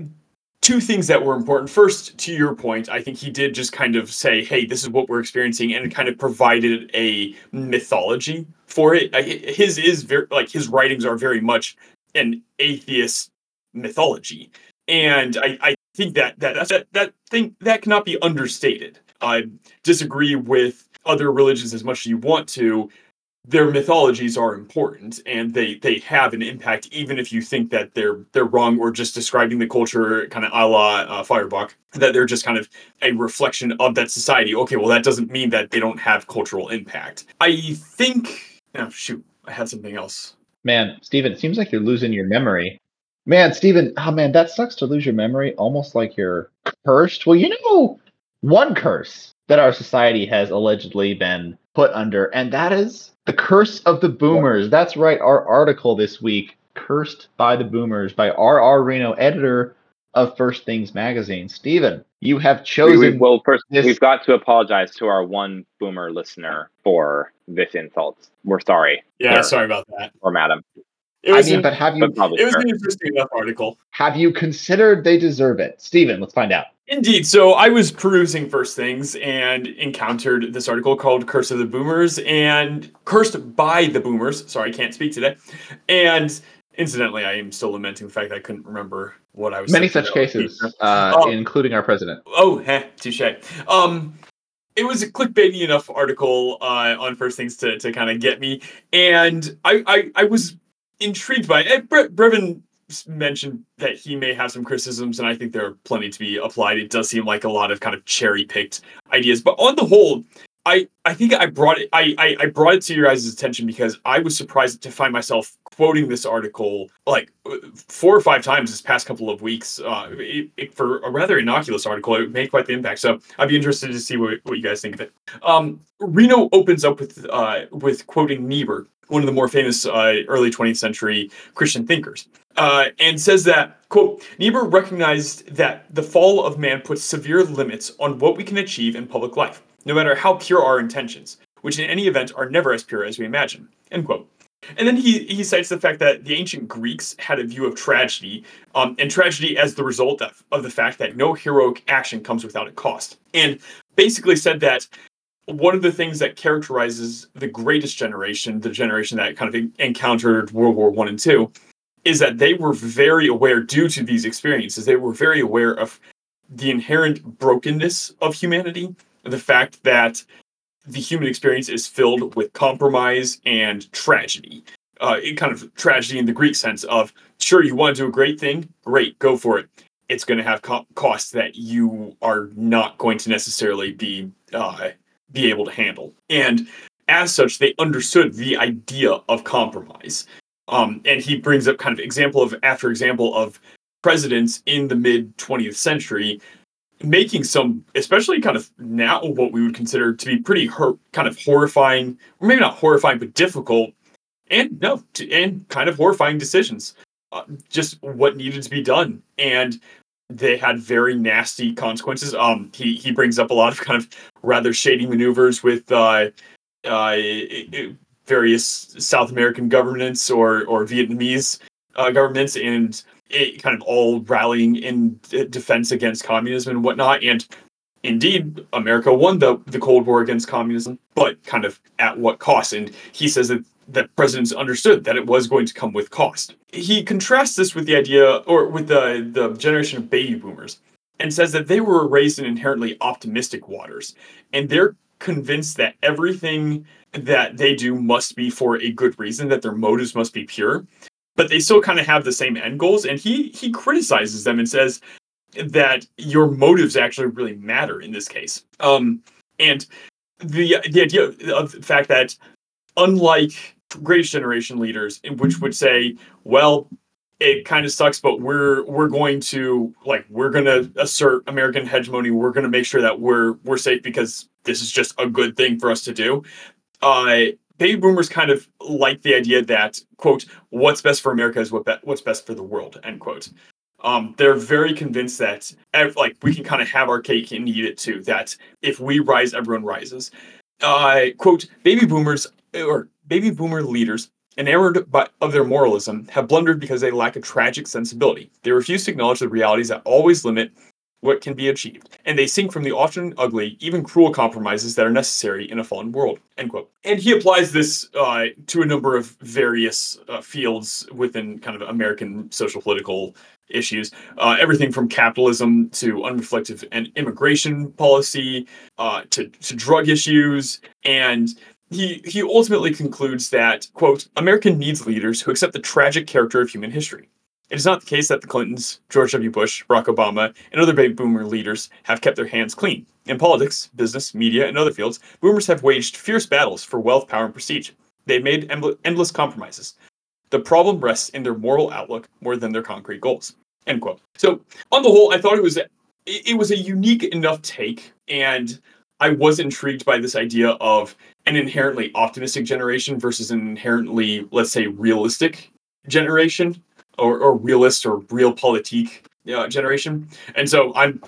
two things that were important. First, to your point, I think he did just kind of say, "Hey, this is what we're experiencing," and kind of provided a mythology for it. His is very like his writings are very much an atheist mythology, and I, I think that that that that thing that cannot be understated. I disagree with other religions as much as you want to, their mythologies are important and they they have an impact even if you think that they're they're wrong or just describing the culture kind of a la uh, Feuerbach that they're just kind of a reflection of that society. Okay well that doesn't mean that they don't have cultural impact. I think oh shoot i had something else. Man Stephen it seems like you're losing your memory. Man Stephen oh man that sucks to lose your memory almost like you're cursed. Well you know one curse that our society has allegedly been put under and that is the Curse of the Boomers. That's right. Our article this week, Cursed by the Boomers, by R.R. Reno, editor of First Things Magazine. Stephen, you have chosen. We, we, well, first, this... we've got to apologize to our one boomer listener for this insult. We're sorry. Yeah, sir. sorry about that. Or madam. It was, I mean, an, but have you? But it was an interesting enough article. Have you considered they deserve it, Stephen? Let's find out. Indeed. So I was perusing First Things and encountered this article called Curse of the Boomers and Cursed by the Boomers. Sorry, I can't speak today. And incidentally, I am still lamenting the fact that I couldn't remember what I was Many such cases, uh, um, including our president. Oh, heh, touche. Um, it was a clickbaity enough article uh, on First Things to, to kind of get me. And I, I, I was intrigued by it. Bre- Brevin mentioned that he may have some criticisms, and I think there are plenty to be applied. It does seem like a lot of kind of cherry picked ideas, but on the whole, I, I think I brought it I, I, I brought it to your guys' attention because I was surprised to find myself quoting this article like four or five times this past couple of weeks. Uh, it, it, for a rather innocuous article, it made quite the impact. So I'd be interested to see what, what you guys think of it. Um, Reno opens up with uh, with quoting Niebuhr, one of the more famous uh, early 20th century Christian thinkers, uh, and says that, quote, Niebuhr recognized that the fall of man puts severe limits on what we can achieve in public life, no matter how pure our intentions, which in any event are never as pure as we imagine, end quote. And then he, he cites the fact that the ancient Greeks had a view of tragedy, um, and tragedy as the result of, of the fact that no heroic action comes without a cost. And basically said that one of the things that characterizes the greatest generation, the generation that kind of encountered World War One and Two, is that they were very aware, due to these experiences, they were very aware of the inherent brokenness of humanity, the fact that the human experience is filled with compromise and tragedy. Uh, kind of tragedy in the Greek sense of sure you want to do a great thing, great, go for it. It's going to have co- costs that you are not going to necessarily be uh, be able to handle. And as such, they understood the idea of compromise. Um, and he brings up kind of example of after example of presidents in the mid 20th century making some, especially kind of now what we would consider to be pretty hor- kind of horrifying, or maybe not horrifying, but difficult, and no, and kind of horrifying decisions. Uh, just what needed to be done, and they had very nasty consequences. Um, he he brings up a lot of kind of rather shady maneuvers with uh, uh, various South American governments or or Vietnamese uh, governments, and it kind of all rallying in defense against communism and whatnot. And indeed, America won the the Cold War against communism, but kind of at what cost? And he says that that presidents understood that it was going to come with cost. He contrasts this with the idea, or with the, the generation of baby boomers, and says that they were raised in inherently optimistic waters, and they're convinced that everything that they do must be for a good reason, that their motives must be pure, but they still kind of have the same end goals. And he he criticizes them and says, that your motives actually really matter in this case. Um, and the the idea of the fact that unlike greatest generation leaders, which would say, well, it kind of sucks, but we're we're going to like we're going to assert American hegemony. We're going to make sure that we're we're safe because this is just a good thing for us to do. Uh, baby boomers kind of like the idea that quote what's best for America is what be- what's best for the world end quote. Um, they're very convinced that like we can kind of have our cake and eat it too. That if we rise, everyone rises. Uh, quote: Baby boomers or baby boomer leaders enamored by, of their moralism, have blundered because they lack a tragic sensibility. They refuse to acknowledge the realities that always limit what can be achieved, and they sink from the often ugly, even cruel compromises that are necessary in a fallen world. End quote. And he applies this uh, to a number of various uh, fields within kind of American social political issues. Uh, everything from capitalism to unreflective and immigration policy uh, to, to drug issues and he he ultimately concludes that quote American needs leaders who accept the tragic character of human history. It is not the case that the Clintons, George W. Bush, Barack Obama, and other baby boomer leaders have kept their hands clean. In politics, business, media, and other fields, boomers have waged fierce battles for wealth, power, and prestige. They've made endless compromises. The problem rests in their moral outlook more than their concrete goals. End quote. So, on the whole, I thought it was it was a unique enough take, and I was intrigued by this idea of an inherently optimistic generation versus an inherently, let's say, realistic generation or, or realist or realpolitik uh, generation. And so I'm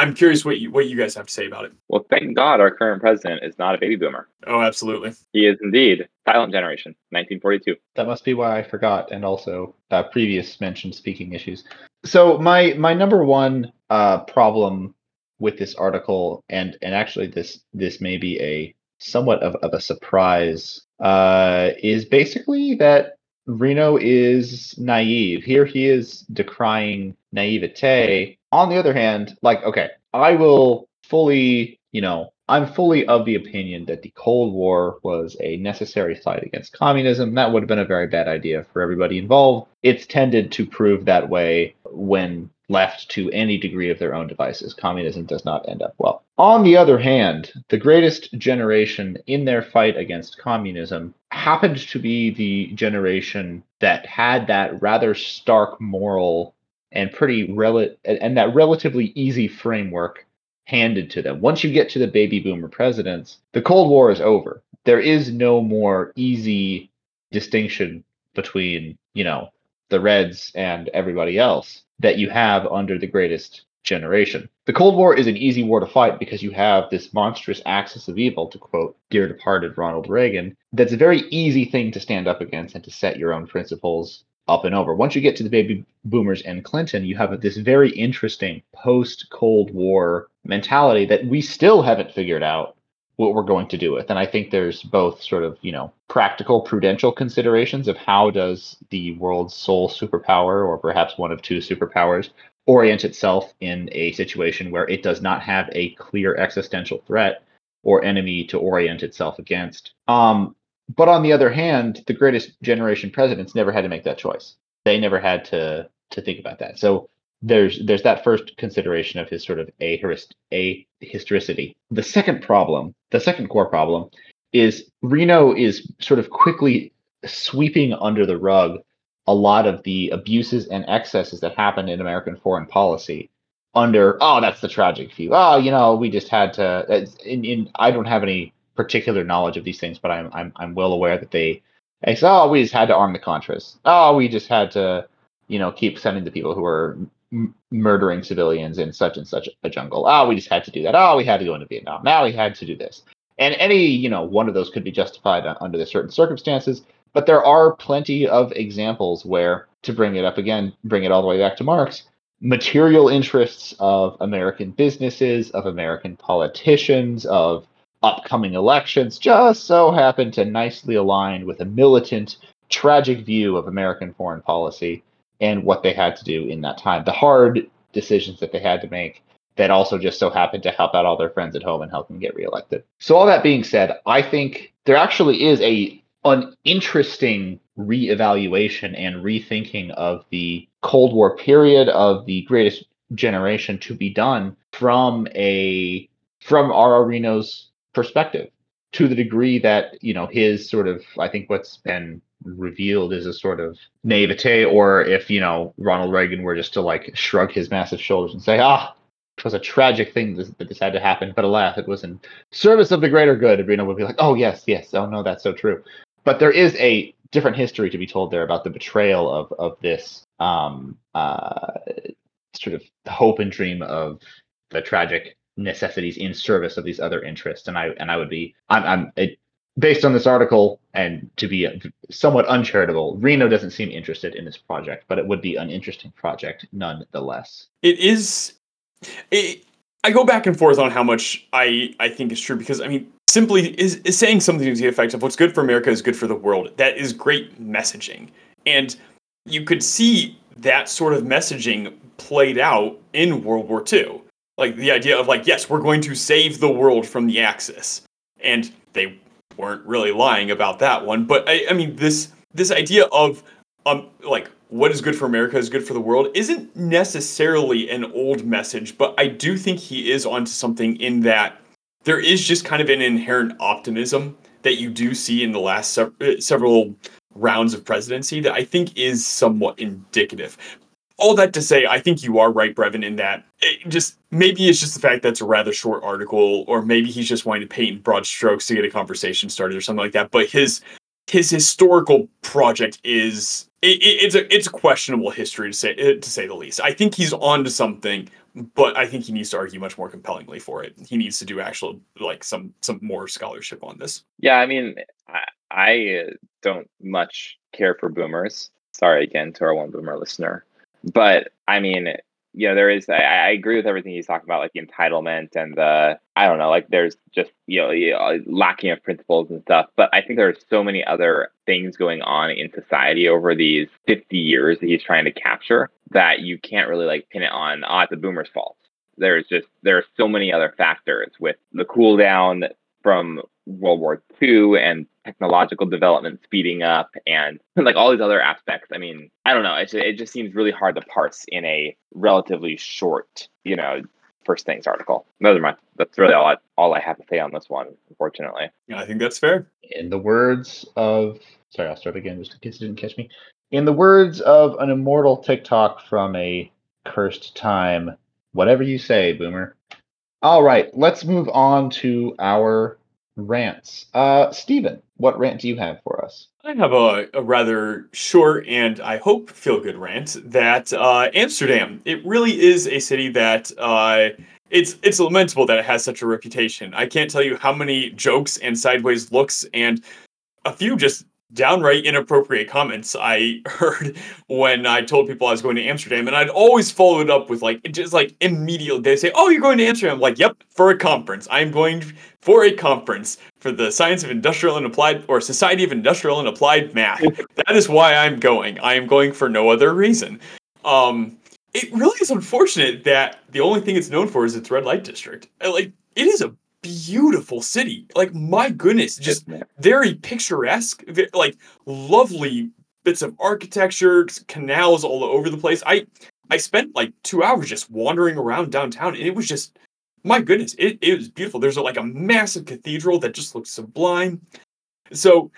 I'm curious what you what you guys have to say about it. Well, thank God our current president is not a baby boomer. Oh, absolutely. He is indeed silent generation, 1942. That must be why I forgot, and also uh, previous mentioned speaking issues. So my my number one uh, problem with this article, and and actually this this may be a somewhat of, of a surprise, uh, is basically that Reno is naive. Here he is decrying naivete. On the other hand, like, okay, I will fully, you know, I'm fully of the opinion that the Cold War was a necessary fight against communism. That would have been a very bad idea for everybody involved. It's tended to prove that way when left to any degree of their own devices. Communism does not end up well. On the other hand, the greatest generation in their fight against communism happened to be the generation that had that rather stark moral and pretty rel- and that relatively easy framework handed to them. Once you get to the baby boomer presidents, the Cold War is over. There is no more easy distinction between, you know, the Reds and everybody else that you have under the greatest generation. The Cold War is an easy war to fight because you have this monstrous axis of evil, to quote dear departed Ronald Reagan, that's a very easy thing to stand up against and to set your own principles up and over. Once you get to the baby boomers and Clinton, you have this very interesting post Cold War mentality that we still haven't figured out what we're going to do with. And I think there's both sort of, you know, practical prudential considerations of how does the world's sole superpower or perhaps one of two superpowers orient itself in a situation where it does not have a clear existential threat or enemy to orient itself against. Um, but on the other hand, the greatest generation presidents never had to make that choice. They never had to to think about that. So there's there's that first consideration of his sort of a historicity. The second problem, the second core problem, is Reno is sort of quickly sweeping under the rug a lot of the abuses and excesses that happened in American foreign policy under oh that's the tragic view oh you know we just had to in, in I don't have any particular knowledge of these things, but I'm I'm I'm well aware that they say, oh, we just had to arm the Contras. Oh, we just had to, you know, keep sending the people who are m- murdering civilians in such and such a jungle. Oh, we just had to do that. Oh, we had to go into Vietnam. Now we had to do this. And any, you know, one of those could be justified under the certain circumstances. But there are plenty of examples where, to bring it up again, bring it all the way back to Marx, material interests of American businesses, of American politicians, of upcoming elections just so happen to nicely align with a militant, tragic view of American foreign policy and what they had to do in that time. The hard decisions that they had to make that also just so happened to help out all their friends at home and help them get reelected. So all that being said, I think there actually is a an interesting reevaluation and rethinking of the Cold War period of the greatest generation to be done from a from R.R. Reno's perspective to the degree that you know his sort of I think what's been revealed is a sort of naivete, or if you know Ronald Reagan were just to like shrug his massive shoulders and say, "Ah, it was a tragic thing that this had to happen, but alas, it was in service of the greater good." And would be like, "Oh yes, yes, oh no, that's so true." But there is a different history to be told there about the betrayal of of this um, uh, sort of hope and dream of the tragic necessities in service of these other interests. And I and I would be I'm I'm it, based on this article and to be somewhat uncharitable. Reno doesn't seem interested in this project, but it would be an interesting project nonetheless. It is. It, I go back and forth on how much I I think is true because I mean simply is, is saying something to the effect of what's good for America is good for the world. That is great messaging. And you could see that sort of messaging played out in World War II. Like the idea of like, yes, we're going to save the world from the Axis. And they weren't really lying about that one. But I, I mean this this idea of um like what is good for America is good for the world isn't necessarily an old message, but I do think he is onto something in that there is just kind of an inherent optimism that you do see in the last se- several rounds of presidency that I think is somewhat indicative. All that to say, I think you are right, Brevin, in that it just maybe it's just the fact that's a rather short article, or maybe he's just wanting to paint in broad strokes to get a conversation started or something like that. But his his historical project is it, it's a it's a questionable history to say to say the least. I think he's on to something, but I think he needs to argue much more compellingly for it. He needs to do actual like some some more scholarship on this. Yeah, I mean, I, I uh, don't much care for boomers. Sorry again to our one boomer listener, but I mean, you know, there is. I, I, agree with everything he's talking about, like the entitlement and the. I don't know, like there's just you know, lacking of principles and stuff. But I think there are so many other things going on in society over these 50 years that he's trying to capture that you can't really like pin it on. Ah, oh, it's a boomer's fault. There's just there are so many other factors with the cool down from World War II and technological development speeding up and [LAUGHS] like all these other aspects. I mean, I don't know. It just, it just seems really hard to parse in a relatively short, you know, first things article. Those are my. That's really all I all I have to say on this one. Unfortunately. Yeah, I think that's fair. In the words of sorry, I'll start again just in case you didn't catch me. In the words of an immortal TikTok from a cursed time, whatever you say, Boomer. All right, let's move on to our rants. Uh, Stephen, what rant do you have for us? I have a, a rather short and I hope feel good rant that uh, Amsterdam. It really is a city that uh, it's it's lamentable that it has such a reputation. I can't tell you how many jokes and sideways looks and a few just downright inappropriate comments I [LAUGHS] heard when I told people I was going to Amsterdam, and I'd always follow it up with like just like immediately they say, "Oh, you're going to Amsterdam?" I'm like, "Yep, for a conference. I'm going for a conference for the Science of Industrial and Applied or Society of Industrial and Applied Math. [LAUGHS] that is why I'm going. I am going for no other reason." Um, it really is unfortunate that the only thing it's known for is its red light district. Like it is a beautiful city. Like my goodness, just very picturesque, like lovely bits of architecture, canals all over the place. I I spent like two hours just wandering around downtown, and it was just my goodness, it, it was beautiful. There's a, like a massive cathedral that just looks sublime. So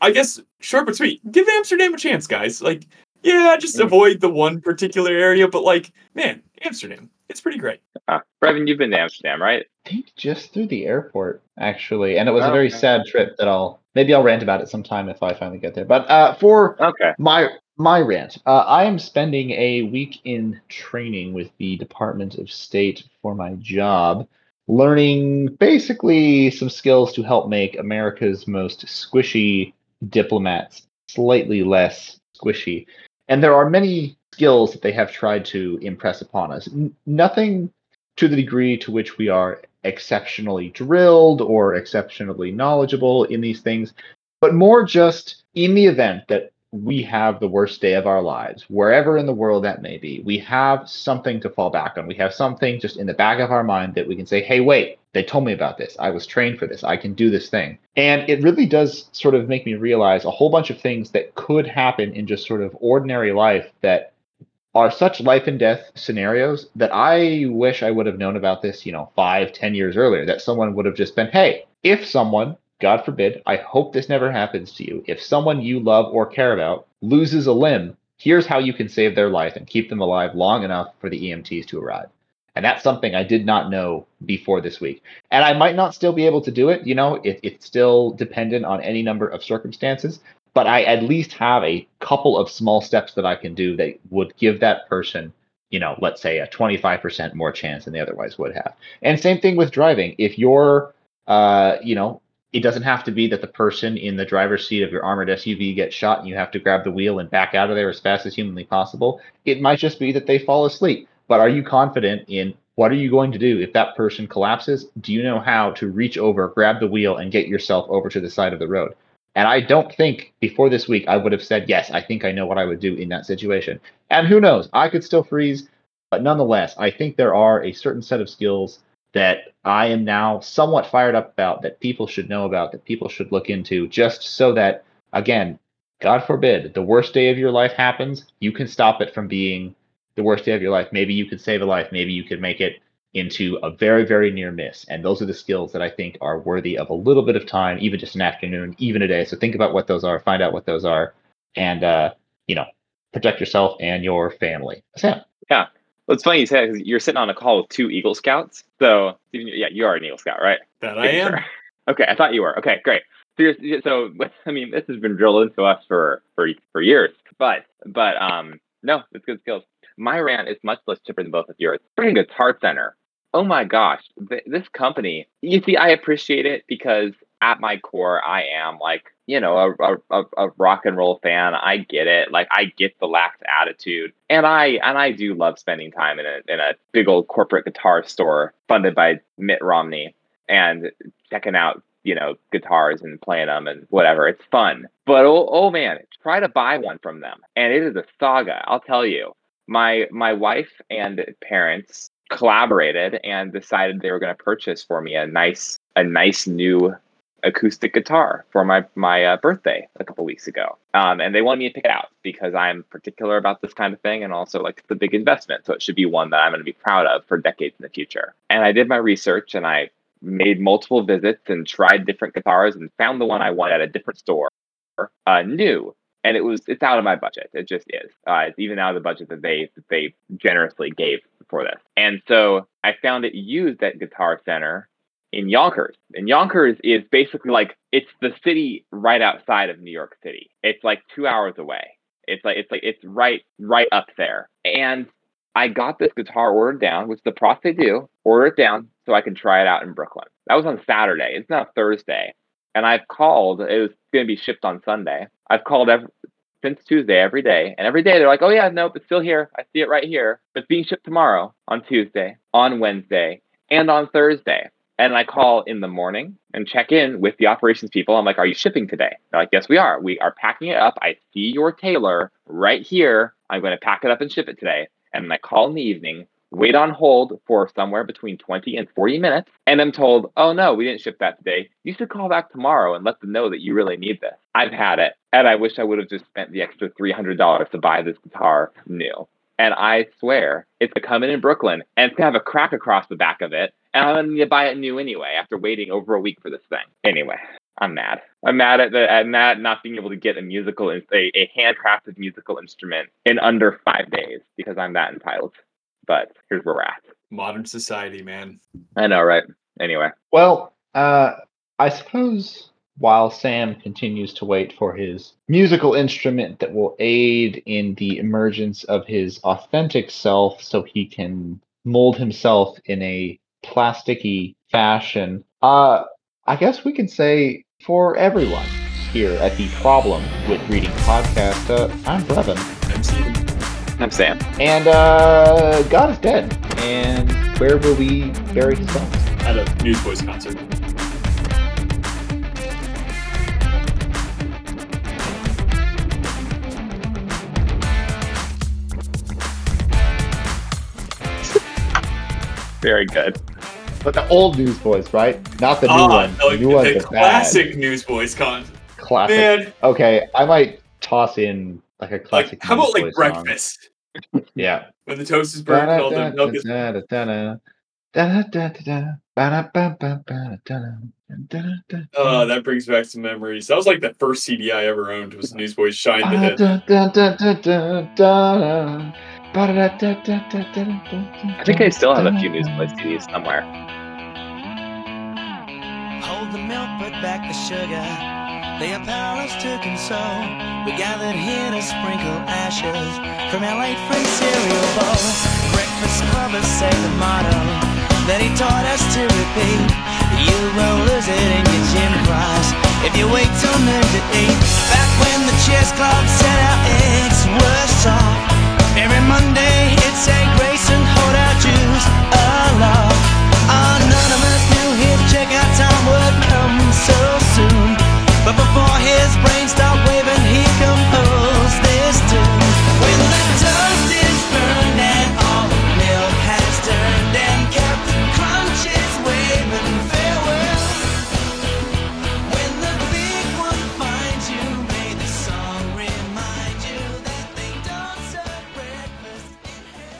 I guess short but sweet, give Amsterdam a chance, guys. Like, yeah, just mm. avoid the one particular area, but like, man, Amsterdam, it's pretty great. Uh, Brevin, you've been to Amsterdam, right? I think just through the airport, actually, and it was oh, a very okay. sad trip. That I'll maybe I'll rant about it sometime if I finally get there. But uh, for okay. my my rant, uh, I am spending a week in training with the Department of State for my job, learning basically some skills to help make America's most squishy diplomats slightly less squishy. And there are many skills that they have tried to impress upon us. N- nothing to the degree to which we are exceptionally drilled or exceptionally knowledgeable in these things, but more just in the event that we have the worst day of our lives, wherever in the world that may be, we have something to fall back on. We have something just in the back of our mind that we can say, hey, wait, they told me about this. I was trained for this. I can do this thing. And it really does sort of make me realize a whole bunch of things that could happen in just sort of ordinary life that are such life and death scenarios that I wish I would have known about this, you know, five, ten years earlier. That someone would have just been, hey, if someone, God forbid, I hope this never happens to you, if someone you love or care about loses a limb, here's how you can save their life and keep them alive long enough for the EMTs to arrive. And that's something I did not know before this week. And I might not still be able to do it. You know, it, it's still dependent on any number of circumstances but I at least have a couple of small steps that I can do that would give that person, you know, let's say a 25% more chance than they otherwise would have. And same thing with driving. If you're, uh, you know, it doesn't have to be that the person in the driver's seat of your armored SUV gets shot and you have to grab the wheel and back out of there as fast as humanly possible. It might just be that they fall asleep. But are you confident in what are you going to do if that person collapses? Do you know how to reach over, grab the wheel, and get yourself over to the side of the road? And I don't think before this week I would have said, yes, I think I know what I would do in that situation. And who knows? I could still freeze. But nonetheless, I think there are a certain set of skills that I am now somewhat fired up about, that people should know about, that people should look into, just so that, again, God forbid, the worst day of your life happens, you can stop it from being the worst day of your life. Maybe you could save a life. Maybe you could make it into a very, very near miss. And those are the skills that I think are worthy of a little bit of time, even just an afternoon, even a day. So think about what those are, find out what those are, and, uh, you know, protect yourself and your family. Sam. Yeah. Well, it's funny you say because you're sitting on a call with two Eagle Scouts. So, yeah, you are an Eagle Scout, right? That I am. Sure. Okay, I thought you were. Okay, great. So, so [LAUGHS] I mean, this has been drilled into us for for for years, but but um, no, it's good skills. My rant is much less chipper than both of yours. Spring Guitar Center Oh my gosh, th- this company. You see, I appreciate it because at my core, I am like you know a, a, a rock and roll fan. I get it. Like I get the lax attitude, and I and I do love spending time in a in a big old corporate guitar store funded by Mitt Romney and checking out you know guitars and playing them and whatever. It's fun, but oh, oh man, try to buy one from them, and it is a saga. I'll tell you. My my wife and parents collaborated and decided they were going to purchase for me a nice a nice new acoustic guitar for my my uh, birthday a couple weeks ago. Um, and they wanted me to pick it out because I'm particular about this kind of thing, and also like a big investment, so it should be one that I'm going to be proud of for decades in the future. And I did my research, and I made multiple visits and tried different guitars, and found the one I wanted at a different store, uh, new and it was it's out of my budget. It just is. Uh, it's even out of the budget that they that they generously gave for this. And so I found it used at Guitar Center in Yonkers. And Yonkers is basically like it's the city right outside of New York City. It's like two hours away. It's like it's like it's right right up there. And I got this guitar ordered down, which the process they do, order it down so I can try it out in Brooklyn. That was on Saturday. It's now Thursday. And I've called, it was going to be shipped on Sunday. I've called every, since Tuesday every day. And every day they're like, oh, yeah, nope, it's still here. I see it right here. It's being shipped tomorrow on Tuesday, on Wednesday, and on Thursday. And I call in the morning and check in with the operations people. I'm like, are you shipping today? They're like, yes, we are. We are packing it up. I see your tailor right here. I'm going to pack it up and ship it today. And I call in the evening wait on hold for somewhere between 20 and 40 minutes, and I'm told, oh no, we didn't ship that today. You should call back tomorrow and let them know that you really need this. I've had it, and I wish I would have just spent the extra $300 to buy this guitar new. And I swear, it's to come in in Brooklyn and it's gonna have a crack across the back of it. And I'm going to buy it new anyway after waiting over a week for this thing. Anyway, I'm mad. I'm mad at the at mad not being able to get a musical a, a handcrafted musical instrument in under five days because I'm that entitled but here's where we're at. Modern society, man. I know, right? Anyway. Well, uh, I suppose while Sam continues to wait for his musical instrument that will aid in the emergence of his authentic self so he can mold himself in a plasticky fashion, uh, I guess we can say for everyone here at the Problem with Reading podcast, uh, I'm Brevin. I'm Stephen. I'm Sam. And uh, God is dead. And where will we bury his bones? At a Newsboys concert. Very good. But the old Newsboys, right? Not the new Ah, one. the, The new one's the the classic bad. Newsboys concert. Classic. Man, Okay, I might toss in like a classic. like classic. how about like song. breakfast? [LAUGHS] Yeah. When the toast is burnt all the milk is Oh, that brings back some memories. That was like the first CD I ever owned was Newsboys Shine the Hit. I think I still have a few Newsboys CDs somewhere. Hold the milk, put back the sugar. They are to console. We gathered here to sprinkle ashes from our cereal bowl. Breakfast the motto that he taught us to repeat. You will lose it in your gym class if you wait till noon to eat. Back when the chess club set out Every Monday, it's a grace and hold our juice aloft.